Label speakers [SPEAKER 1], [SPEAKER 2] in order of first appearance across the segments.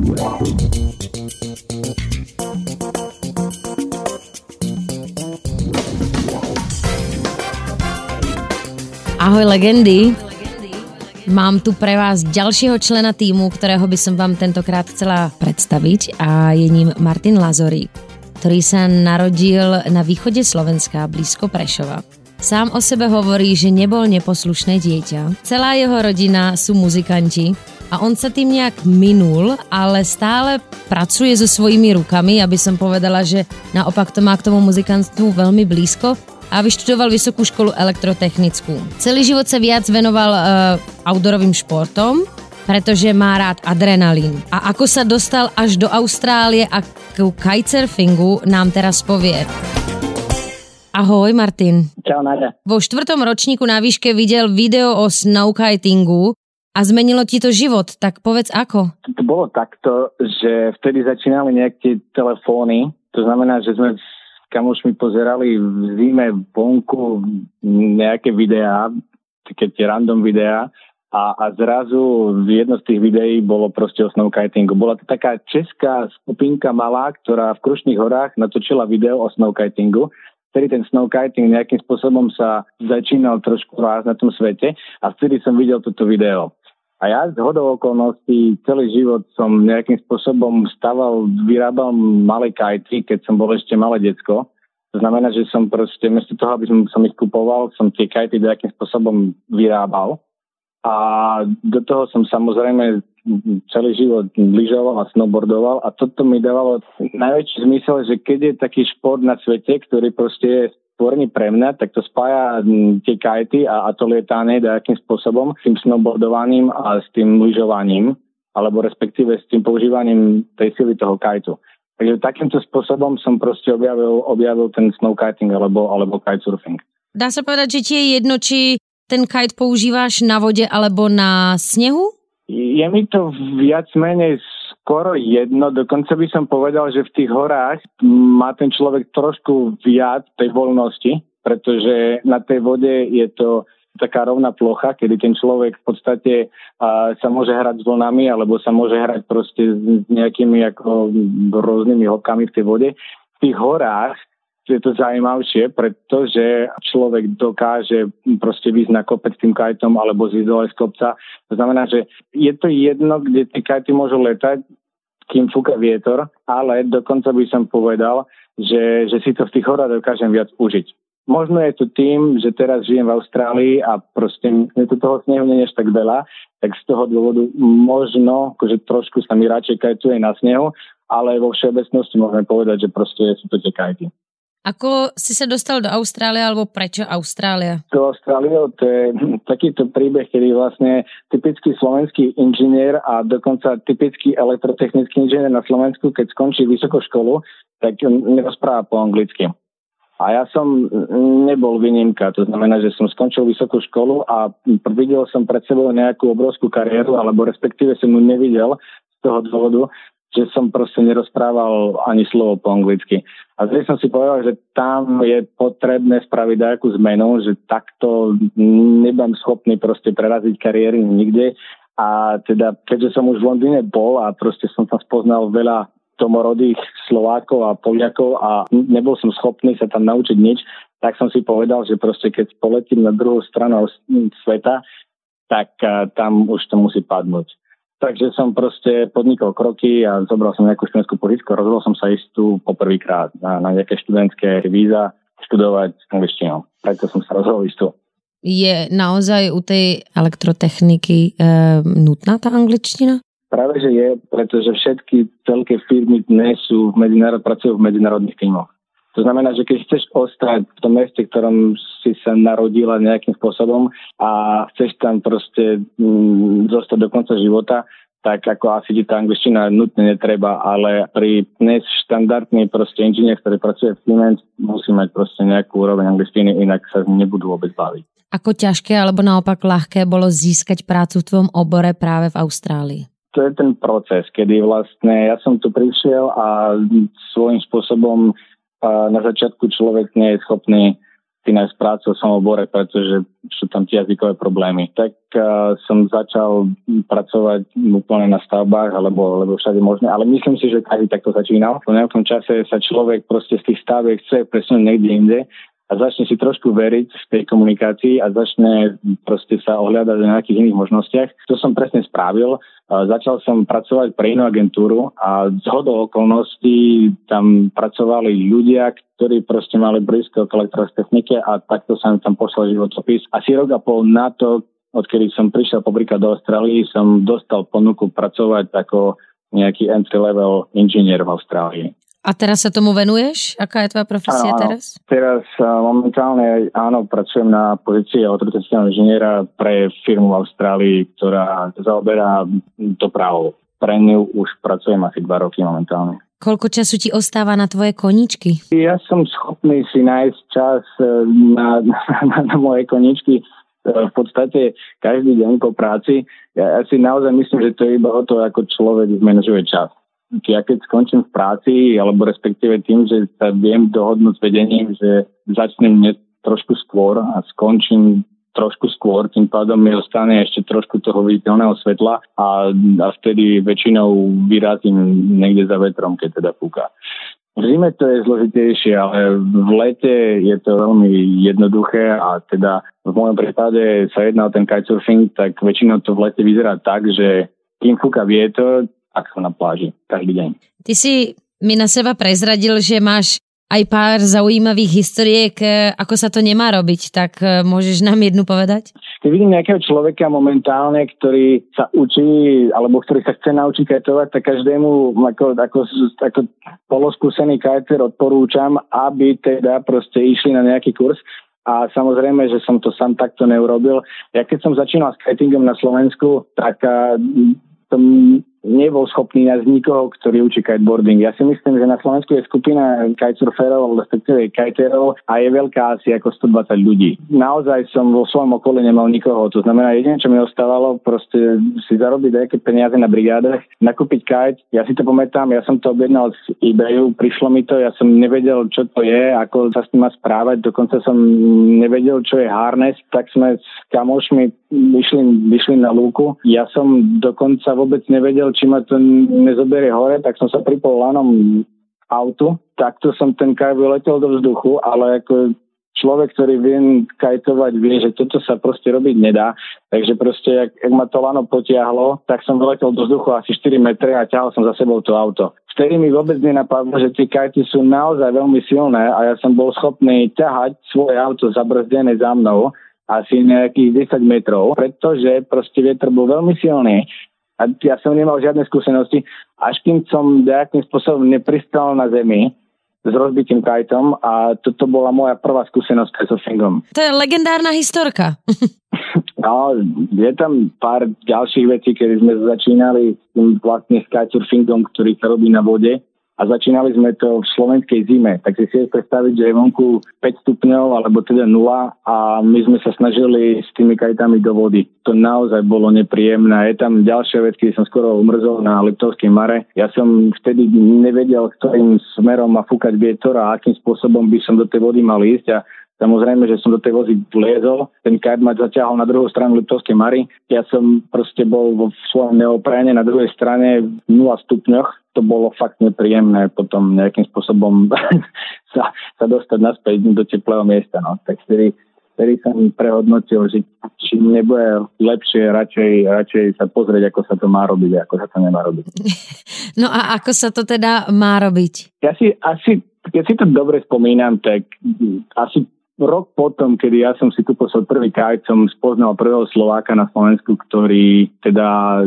[SPEAKER 1] Ahoj legendy. Mám tu pre vás ďalšieho člena týmu, ktorého by som vám tentokrát chcela predstaviť a je ním Martin Lazorík, ktorý sa narodil na východe Slovenska, blízko Prešova. Sám o sebe hovorí, že nebol neposlušné dieťa. Celá jeho rodina sú muzikanti a on sa tým nejak minul, ale stále pracuje so svojimi rukami, aby som povedala, že naopak to má k tomu muzikantstvu veľmi blízko a vyštudoval vysokú školu elektrotechnickú. Celý život sa viac venoval uh, outdoorovým športom, pretože má rád adrenalín. A ako sa dostal až do Austrálie a k kitesurfingu nám teraz povie. Ahoj Martin.
[SPEAKER 2] Čau Nadia.
[SPEAKER 1] Vo štvrtom ročníku na výške videl video o snowkitingu a zmenilo ti to život, tak povedz ako?
[SPEAKER 2] To bolo takto, že vtedy začínali nejaké telefóny, to znamená, že sme kamošmi pozerali v zime vonku nejaké videá, také tie random videá a, a zrazu jedno z tých videí bolo proste o snowkitingu. Bola to taká česká skupinka malá, ktorá v Krušných horách natočila video o snowkitingu vtedy ten snowkiting nejakým spôsobom sa začínal trošku rásť na tom svete a vtedy som videl toto video. A ja z hodou okolností celý život som nejakým spôsobom staval, vyrábal malé kajty, keď som bol ešte malé decko. To znamená, že som proste, miesto toho, aby som, ich kupoval, som tie kajty nejakým spôsobom vyrábal. A do toho som samozrejme celý život lyžoval a snowboardoval a toto mi dávalo najväčší zmysel, že keď je taký šport na svete, ktorý proste je stvorený pre mňa, tak to spája tie kajty a, a to lietanie nejakým spôsobom s tým snowboardovaním a s tým lyžovaním, alebo respektíve s tým používaním tej sily toho kajtu. Takže takýmto spôsobom som proste objavil, objavil ten snowkiting alebo, alebo kitesurfing.
[SPEAKER 1] Dá sa povedať, že ti je jedno, či ten kite používáš na vode alebo na snehu?
[SPEAKER 2] Je mi to viac menej skoro jedno, dokonca by som povedal, že v tých horách má ten človek trošku viac tej voľnosti, pretože na tej vode je to taká rovná plocha, kedy ten človek v podstate uh, sa môže hrať s vlnami alebo sa môže hrať proste s nejakými ako rôznymi hopkami v tej vode. V tých horách je to zaujímavšie, pretože človek dokáže proste výsť na kopec tým kajtom alebo zísť dole z kopca. To znamená, že je to jedno, kde tie kajty môžu letať, kým fúka vietor, ale dokonca by som povedal, že, že si to v tých horách dokážem viac užiť. Možno je to tým, že teraz žijem v Austrálii a proste je to toho snehu nie tak veľa, tak z toho dôvodu možno, akože trošku sa mi radšej kajtuje na snehu, ale vo všeobecnosti môžeme povedať, že proste sú to tie kajty.
[SPEAKER 1] Ako si sa dostal do Austrálie alebo prečo Austrália?
[SPEAKER 2] Do Austrálie to je takýto príbeh, kedy vlastne typický slovenský inžinier a dokonca typický elektrotechnický inžinier na Slovensku, keď skončí vysokú školu, tak nerozpráva po anglicky. A ja som nebol výnimka, to znamená, že som skončil vysokú školu a videl som pred sebou nejakú obrovskú kariéru, alebo respektíve som ju nevidel z toho dôvodu, že som proste nerozprával ani slovo po anglicky. A vtedy som si povedal, že tam je potrebné spraviť nejakú zmenu, že takto nebudem schopný proste preraziť kariéry nikde. A teda, keďže som už v Londýne bol a proste som tam spoznal veľa domorodých Slovákov a Poliakov a nebol som schopný sa tam naučiť nič, tak som si povedal, že proste keď poletím na druhú stranu sveta, tak tam už to musí padnúť. Takže som proste podnikol kroky a zobral som nejakú študentskú požičku, rozhodol som sa ísť tu poprvýkrát na, na nejaké študentské víza študovať angličtinu. Preto som sa rozhodol ísť tu.
[SPEAKER 1] Je naozaj u tej elektrotechniky e, nutná tá angličtina?
[SPEAKER 2] Práve, že je, pretože všetky veľké firmy dnes sú v medzinárod, pracujú v medzinárodných týmoch. To znamená, že keď chceš ostať v tom meste, v ktorom si sa narodila nejakým spôsobom a chceš tam proste mm, zostať do konca života, tak ako asi ti tá angličtina nutne netreba, ale pri dnes štandardný proste inžinier, ktorý pracuje v Siemens, musí mať proste nejakú úroveň angličtiny, inak sa nebudú vôbec baviť.
[SPEAKER 1] Ako ťažké alebo naopak ľahké bolo získať prácu v tvojom obore práve v Austrálii?
[SPEAKER 2] To je ten proces, kedy vlastne ja som tu prišiel a svojím spôsobom na začiatku človek nie je schopný ty nájsť prácu v samobore, pretože sú tam tie jazykové problémy. Tak uh, som začal pracovať úplne na stavbách alebo, alebo všade možné, ale myslím si, že každý takto začínal. V nejakom čase sa človek proste z tých staviek chce presunúť niekde inde a začne si trošku veriť v tej komunikácii a začne proste sa ohľadať na nejakých iných možnostiach. To som presne spravil. Začal som pracovať pre inú agentúru a z hodou okolností tam pracovali ľudia, ktorí proste mali blízko k elektrotechnike a takto sa mi tam poslal životopis. Asi rok a pol na to, odkedy som prišiel pobrika do Austrálii, som dostal ponuku pracovať ako nejaký entry-level inžinier v Austrálii.
[SPEAKER 1] A teraz sa tomu venuješ? Aká je tvoja profesia áno, teraz?
[SPEAKER 2] Teraz momentálne áno, pracujem na pozícii autorizačného inžiniera pre firmu v Austrálii, ktorá zaoberá dopravou. Pre ňu už pracujem asi dva roky momentálne.
[SPEAKER 1] Koľko času ti ostáva na tvoje koničky?
[SPEAKER 2] Ja som schopný si nájsť čas e, na, na, na moje koničky e, v podstate každý deň po práci. Ja, ja si naozaj myslím, že to je iba o to, ako človek zmenažuje čas ja keď skončím v práci, alebo respektíve tým, že sa viem dohodnúť s vedením, že začnem trošku skôr a skončím trošku skôr, tým pádom mi ostane ešte trošku toho viditeľného svetla a, a vtedy väčšinou vyrazím niekde za vetrom, keď teda fúka. V zime to je zložitejšie, ale v lete je to veľmi jednoduché a teda v mojom prípade sa jedná o ten kitesurfing, tak väčšinou to v lete vyzerá tak, že kým fúka vietor, ak som na pláži každý deň.
[SPEAKER 1] Ty si mi na seba prezradil, že máš aj pár zaujímavých historiek, e, ako sa to nemá robiť, tak e, môžeš nám jednu povedať?
[SPEAKER 2] Keď vidím nejakého človeka momentálne, ktorý sa učí, alebo ktorý sa chce naučiť kajtovať, tak každému ako, ako, ako poloskúsený kajter odporúčam, aby teda proste išli na nejaký kurz. A samozrejme, že som to sám takto neurobil. Ja keď som začínal s kitingom na Slovensku, tak som nebol schopný nájsť nikoho, ktorý učí kiteboarding. Ja si myslím, že na Slovensku je skupina kitesurferov, respektíve kiterov a je veľká asi ako 120 ľudí. Naozaj som vo svojom okolí nemal nikoho. To znamená, jediné, čo mi ostávalo, proste si zarobiť nejaké peniaze na brigáde, nakúpiť kite. Ja si to pamätám, ja som to objednal z eBayu, prišlo mi to, ja som nevedel, čo to je, ako sa s tým má správať, dokonca som nevedel, čo je harness, tak sme s kamošmi vyšli, vyšli na lúku. Ja som dokonca vôbec nevedel, či ma to nezoberie hore, tak som sa pripol lanom autu. Takto som ten kaj vyletel do vzduchu, ale ako človek, ktorý vie kajtovať, vie, že toto sa proste robiť nedá. Takže proste, ak, ak ma to lano potiahlo, tak som vyletel do vzduchu asi 4 metre a ťahal som za sebou to auto. Vtedy mi vôbec nenapadlo, že tie kajty sú naozaj veľmi silné a ja som bol schopný ťahať svoje auto zabrzdené za mnou asi nejakých 10 metrov, pretože proste vietor bol veľmi silný a ja som nemal žiadne skúsenosti, až kým som nejakým spôsobom nepristal na zemi s rozbitým kajtom a toto bola moja prvá skúsenosť s kitesurfingom.
[SPEAKER 1] To je legendárna historka.
[SPEAKER 2] no, je tam pár ďalších vecí, kedy sme začínali s tým vlastne s kitesurfingom, ktorý sa robí na vode a začínali sme to v slovenskej zime. Tak si si predstaviť, že je vonku 5 stupňov alebo teda 0 a my sme sa snažili s tými kajtami do vody. To naozaj bolo nepríjemné. Je tam ďalšia vec, keď som skoro umrzol na Liptovskej mare. Ja som vtedy nevedel, ktorým smerom má fúkať vietor a akým spôsobom by som do tej vody mal ísť a Samozrejme, že som do tej vozy vliezol, ten kajt ma zaťahol na druhú stranu Liptovskej Mary. Ja som proste bol vo svojom neopráne na druhej strane v 0 stupňoch. To bolo fakt nepríjemné potom nejakým spôsobom sa, sa dostať naspäť do teplého miesta. No. Tak vtedy, vtedy som prehodnotil, že či nebude lepšie radšej, radšej sa pozrieť, ako sa to má robiť a ako sa to nemá robiť.
[SPEAKER 1] No a ako sa to teda má robiť?
[SPEAKER 2] Ja si asi keď si to dobre spomínam, tak asi rok potom, kedy ja som si tu svoj prvý kajt, som spoznal prvého Slováka na Slovensku, ktorý teda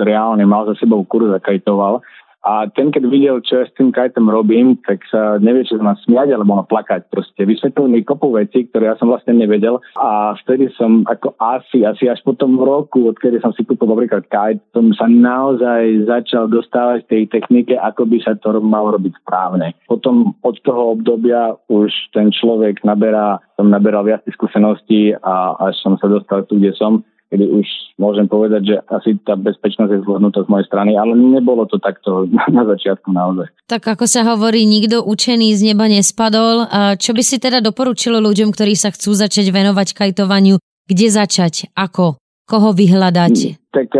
[SPEAKER 2] reálne mal za sebou kurz a. A ten, keď videl, čo ja s tým kajtom robím, tak sa nevie, či sa ma smiať alebo ma plakať. Proste vysvetlil mi kopu veci, ktoré ja som vlastne nevedel. A vtedy som ako asi, asi až po tom roku, odkedy som si kúpil napríklad kajt, som sa naozaj začal dostávať tej technike, ako by sa to malo robiť správne. Potom od toho obdobia už ten človek naberá, som naberal viac skúseností a až som sa dostal tu, kde som kedy už môžem povedať, že asi tá bezpečnosť je zvládnutá z mojej strany, ale nebolo to takto na začiatku naozaj.
[SPEAKER 1] Tak ako sa hovorí, nikto učený z neba nespadol. A čo by si teda doporučilo ľuďom, ktorí sa chcú začať venovať kajtovaniu? Kde začať? Ako? Koho vyhľadať?
[SPEAKER 2] Tak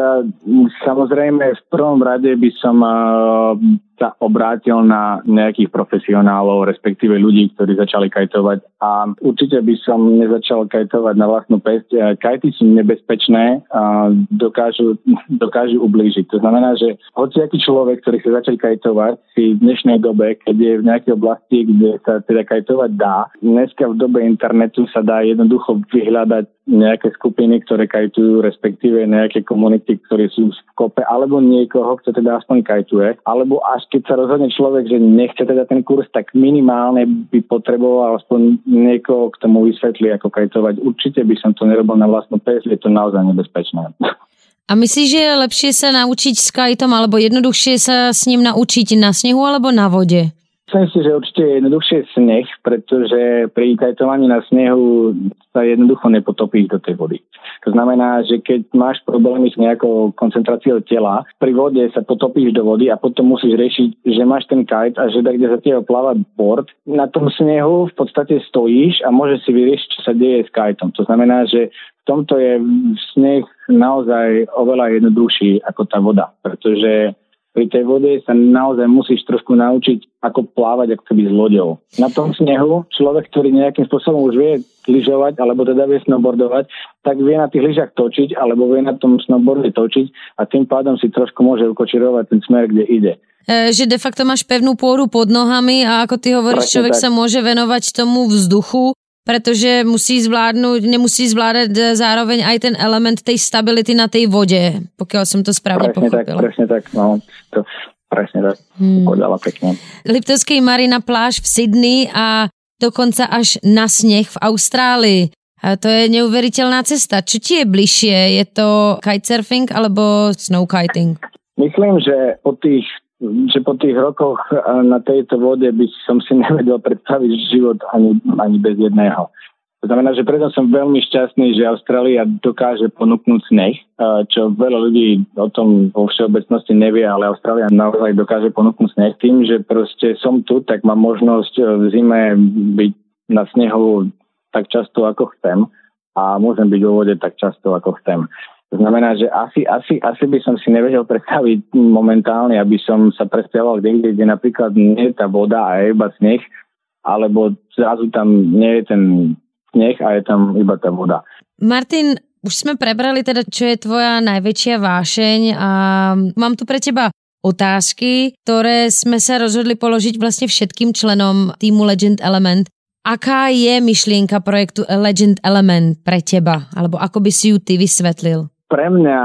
[SPEAKER 2] samozrejme v prvom rade by som sa obrátil na nejakých profesionálov, respektíve ľudí, ktorí začali kajtovať a určite by som nezačal kajtovať na vlastnú pesť. Kajty sú nebezpečné a dokážu, dokážu ublížiť. To znamená, že hociaký človek, ktorý chce začať kajtovať, si v dnešnej dobe, keď je v nejakej oblasti, kde sa teda kajtovať dá, dneska v dobe internetu sa dá jednoducho vyhľadať nejaké skupiny, ktoré kajtujú, respektíve nejaké komunity, ktoré sú v kope, alebo niekoho, kto teda aspoň kajtuje, alebo až keď sa rozhodne človek, že nechce teda ten kurz, tak minimálne by potreboval aspoň niekoho k tomu vysvetli, ako kajtovať. Určite by som to nerobil na vlastnú pes, je to naozaj nebezpečné.
[SPEAKER 1] A myslíš, že je lepšie sa naučiť s kajtom, alebo jednoduchšie sa s ním naučiť na snehu alebo na vode?
[SPEAKER 2] Myslím si, že určite je jednoduchšie sneh, pretože pri kajtovaní na snehu sa jednoducho nepotopíš do tej vody. To znamená, že keď máš problémy s nejakou koncentráciou tela, pri vode sa potopíš do vody a potom musíš riešiť, že máš ten kajt a že tak, kde za teba pláva board. Na tom snehu v podstate stojíš a môžeš si vyriešiť, čo sa deje s kajtom. To znamená, že v tomto je sneh naozaj oveľa jednoduchší ako tá voda, pretože pri tej vode sa naozaj musíš trošku naučiť, ako plávať ako keby s loďou. Na tom snehu človek, ktorý nejakým spôsobom už vie lyžovať, alebo teda vie snowboardovať, tak vie na tých lyžach točiť, alebo vie na tom snowboarde točiť a tým pádom si trošku môže ukočirovať ten smer, kde ide.
[SPEAKER 1] E, že de facto máš pevnú pôru pod nohami a ako ty hovoríš, Presne človek tak. sa môže venovať tomu vzduchu pretože musí zvládnuť, nemusí zvládať e, zároveň aj ten element tej stability na tej vode, pokiaľ som to správne
[SPEAKER 2] presne
[SPEAKER 1] pochopila.
[SPEAKER 2] Tak, presne tak, no, to presne tak, hmm. povedala pekne.
[SPEAKER 1] Liptovský Marina pláž v Sydney a dokonca až na sneh v Austrálii. A to je neuveriteľná cesta. Čo ti je bližšie? Je to kitesurfing alebo snowkiting?
[SPEAKER 2] Myslím, že po tých že po tých rokoch na tejto vode by som si nevedel predstaviť život ani, ani bez jedného. To znamená, že preto som veľmi šťastný, že Austrália dokáže ponúknuť sneh, čo veľa ľudí o tom vo všeobecnosti nevie, ale Austrália naozaj dokáže ponúknuť sneh tým, že proste som tu, tak mám možnosť e, v zime byť na snehu tak často, ako chcem a môžem byť vo vode tak často, ako chcem. To znamená, že asi, asi, asi by som si nevedel predstaviť momentálne, aby som sa presťahoval niekde, kde napríklad nie je tá voda a je iba sneh, alebo zrazu tam nie je ten sneh a je tam iba tá voda.
[SPEAKER 1] Martin, už sme prebrali teda, čo je tvoja najväčšia vášeň a mám tu pre teba otázky, ktoré sme sa rozhodli položiť vlastne všetkým členom týmu Legend Element. Aká je myšlienka projektu Legend Element pre teba? Alebo ako by si ju ty vysvetlil?
[SPEAKER 2] Pre mňa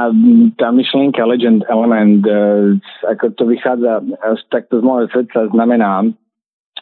[SPEAKER 2] tá myšlienka Legend Element, e, ako to vychádza takto z môjho srdca, znamená,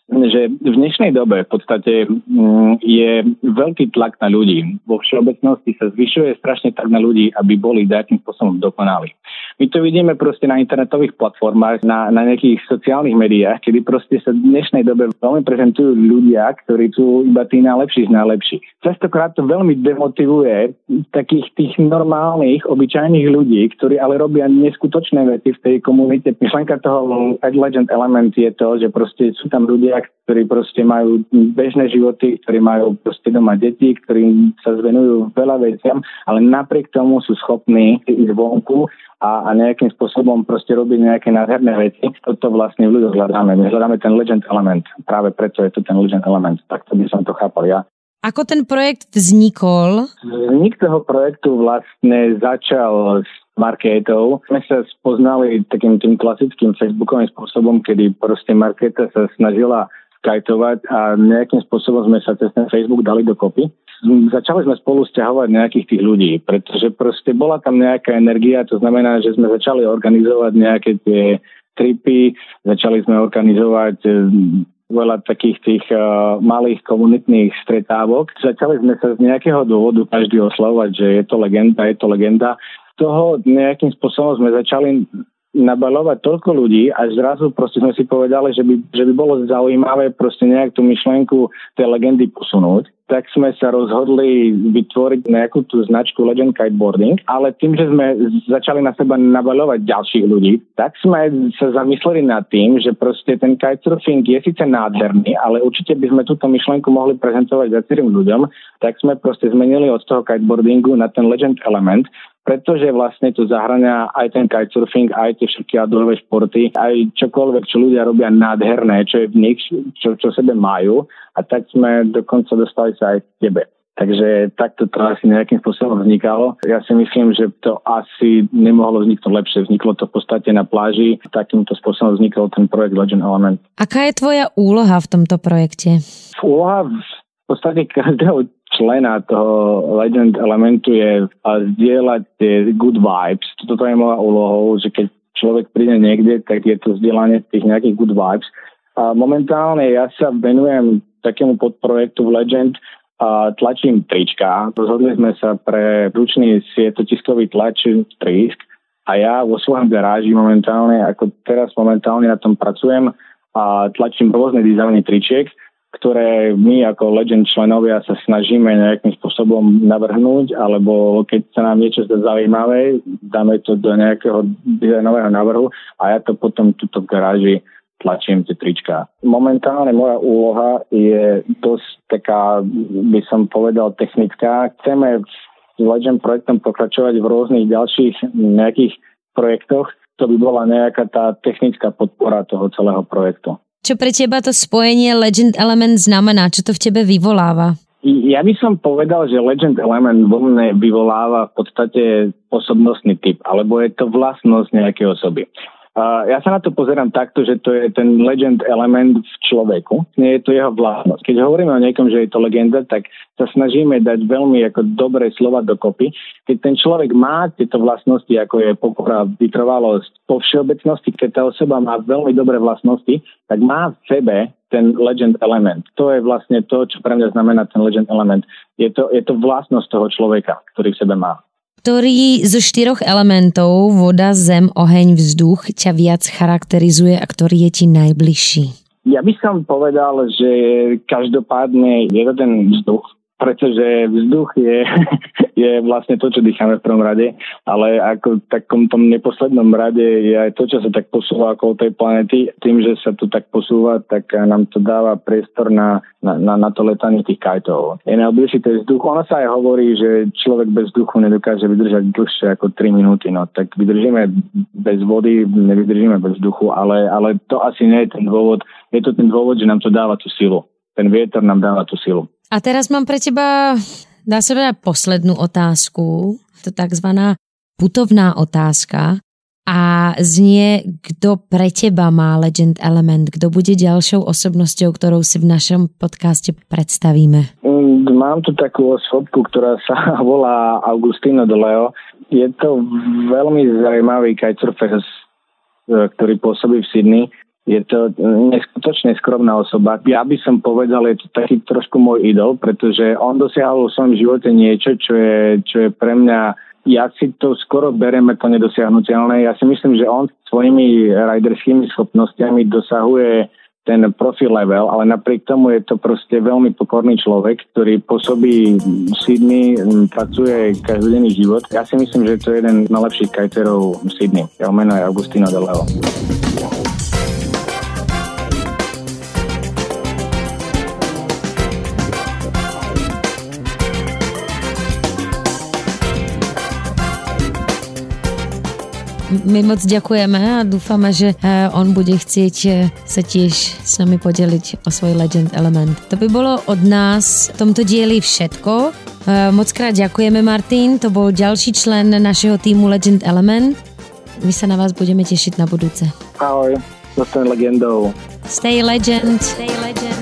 [SPEAKER 2] že v dnešnej dobe v podstate mm, je veľký tlak na ľudí. Vo všeobecnosti sa zvyšuje strašne tak na ľudí, aby boli nejakým spôsobom dokonali. My to vidíme proste na internetových platformách, na, na nejakých sociálnych médiách, kedy proste sa v dnešnej dobe veľmi prezentujú ľudia, ktorí sú iba tí najlepší z najlepších. Častokrát to veľmi demotivuje takých tých normálnych, obyčajných ľudí, ktorí ale robia neskutočné veci v tej komunite. Myšlenka toho Legend Element je to, že proste sú tam ľudia, ktorí proste majú bežné životy, ktorí majú proste doma deti, ktorí sa zvenujú veľa veciam, ale napriek tomu sú schopní ísť vonku a, a nejakým spôsobom proste robiť nejaké nádherné veci. Toto vlastne v ľuďoch hľadáme. My hľadáme ten legend element. Práve preto je to ten legend element. Takto by som to chápal ja.
[SPEAKER 1] Ako ten projekt vznikol?
[SPEAKER 2] Vznik toho projektu vlastne začal s Markétou. My sa spoznali takým tým klasickým facebookovým spôsobom, kedy proste Markéta sa snažila skajtovať a nejakým spôsobom sme sa cez ten Facebook dali dokopy. Začali sme spolu stiahovať nejakých tých ľudí, pretože proste bola tam nejaká energia, to znamená, že sme začali organizovať nejaké tie tripy, začali sme organizovať veľa takých tých uh, malých komunitných stretávok. Začali sme sa z nejakého dôvodu každý oslavovať, že je to legenda, je to legenda. Toho nejakým spôsobom sme začali nabalovať toľko ľudí a zrazu proste sme si povedali, že by, že by bolo zaujímavé proste nejak tú myšlienku tej legendy posunúť. Tak sme sa rozhodli vytvoriť nejakú tú značku Legend Kiteboarding, ale tým, že sme začali na seba nabalovať ďalších ľudí, tak sme sa zamysleli nad tým, že proste ten kitesurfing je síce nádherný, ale určite by sme túto myšlienku mohli prezentovať viacerým ľuďom, tak sme proste zmenili od toho kiteboardingu na ten Legend element, pretože vlastne to zahrania aj ten kitesurfing, aj tie všetky outdoorové športy, aj čokoľvek, čo ľudia robia nádherné, čo je v nich, čo, čo sebe majú a tak sme dokonca dostali sa aj k tebe. Takže takto to asi nejakým spôsobom vznikalo. Ja si myslím, že to asi nemohlo vzniknúť lepšie. Vzniklo to v podstate na pláži. Takýmto spôsobom vznikol ten projekt Legend Element.
[SPEAKER 1] Aká je tvoja úloha v tomto projekte?
[SPEAKER 2] Úloha v podstate každého člena toho Legend Elementu je zdieľať tie good vibes. Toto je moja úlohou, že keď človek príde niekde, tak je to zdieľanie tých nejakých good vibes. A momentálne ja sa venujem takému podprojektu v Legend a tlačím trička. Rozhodli sme sa pre ručný sietotiskový tlač Trisk a ja vo svojom garáži momentálne, ako teraz momentálne na tom pracujem a tlačím rôzne dizajny tričiek, ktoré my ako Legend členovia sa snažíme nejakým spôsobom navrhnúť, alebo keď sa nám niečo zdá zaujímavé, dáme to do nejakého dizajnového návrhu a ja to potom tuto v garáži tlačím tie trička. Momentálne moja úloha je dosť taká, by som povedal, technická. Chceme s Legend projektom pokračovať v rôznych ďalších nejakých projektoch. To by bola nejaká tá technická podpora toho celého projektu.
[SPEAKER 1] Čo pre teba to spojenie Legend Element znamená? Čo to v tebe vyvoláva?
[SPEAKER 2] Ja by som povedal, že Legend Element vo mne vyvoláva v podstate osobnostný typ, alebo je to vlastnosť nejakej osoby. Ja sa na to pozerám takto, že to je ten legend element v človeku. Nie je to jeho vlastnosť. Keď hovoríme o niekom, že je to legenda, tak sa snažíme dať veľmi ako dobré slova dokopy. Keď ten človek má tieto vlastnosti, ako je pokora, vytrvalosť, po všeobecnosti, keď tá osoba má veľmi dobré vlastnosti, tak má v sebe ten legend element. To je vlastne to, čo pre mňa znamená ten legend element. Je to, je to vlastnosť toho človeka, ktorý v sebe má.
[SPEAKER 1] Ktorý zo štyroch elementov, voda, zem, oheň, vzduch, ťa viac charakterizuje a ktorý je ti najbližší?
[SPEAKER 2] Ja by som povedal, že každopádne je ten vzduch, pretože vzduch je, je vlastne to, čo dýchame v prvom rade, ale ako v takom tom neposlednom rade je aj to, čo sa tak posúva okolo tej planety. Tým, že sa tu tak posúva, tak nám to dáva priestor na, na, na, na to letanie tých kajtov. Je to je vzduch. Ono sa aj hovorí, že človek bez vzduchu nedokáže vydržať dlhšie ako 3 minúty. No tak vydržíme bez vody, nevydržíme bez vzduchu, ale, ale to asi nie je ten dôvod. Je to ten dôvod, že nám to dáva tú silu. Ten vietor nám dáva tú silu.
[SPEAKER 1] A teraz mám pre teba, dá sa poslednú otázku. To takzvaná putovná otázka. A znie, kto pre teba má Legend Element? Kto bude ďalšou osobnosťou, ktorou si v našom podcaste predstavíme?
[SPEAKER 2] Mm, mám tu takú osobku, ktorá sa volá Augustino de Leo. Je to veľmi zaujímavý kitesurfer, ktorý pôsobí v Sydney je to neskutočne skromná osoba. Ja by som povedal, je to taký trošku môj idol, pretože on dosiahol v svojom živote niečo, čo je, čo je pre mňa ja si to skoro bereme to nedosiahnutelné. Ja si myslím, že on svojimi riderskými schopnosťami dosahuje ten profil level, ale napriek tomu je to proste veľmi pokorný človek, ktorý pôsobí Sydney, pracuje každodenný život. Ja si myslím, že to je jeden z najlepších kajterov Sydney. Jeho meno je Augustino de Leo.
[SPEAKER 1] My moc ďakujeme a dúfame, že eh, on bude chcieť eh, sa tiež s nami podeliť o svoj Legend Element. To by bolo od nás v tomto dieli všetko. Eh, moc krát ďakujeme, Martin. To bol ďalší člen našeho týmu Legend Element. My sa na vás budeme tešiť na budúce.
[SPEAKER 2] Ahoj, zostaň legendou.
[SPEAKER 1] Stay legend. Stay legend.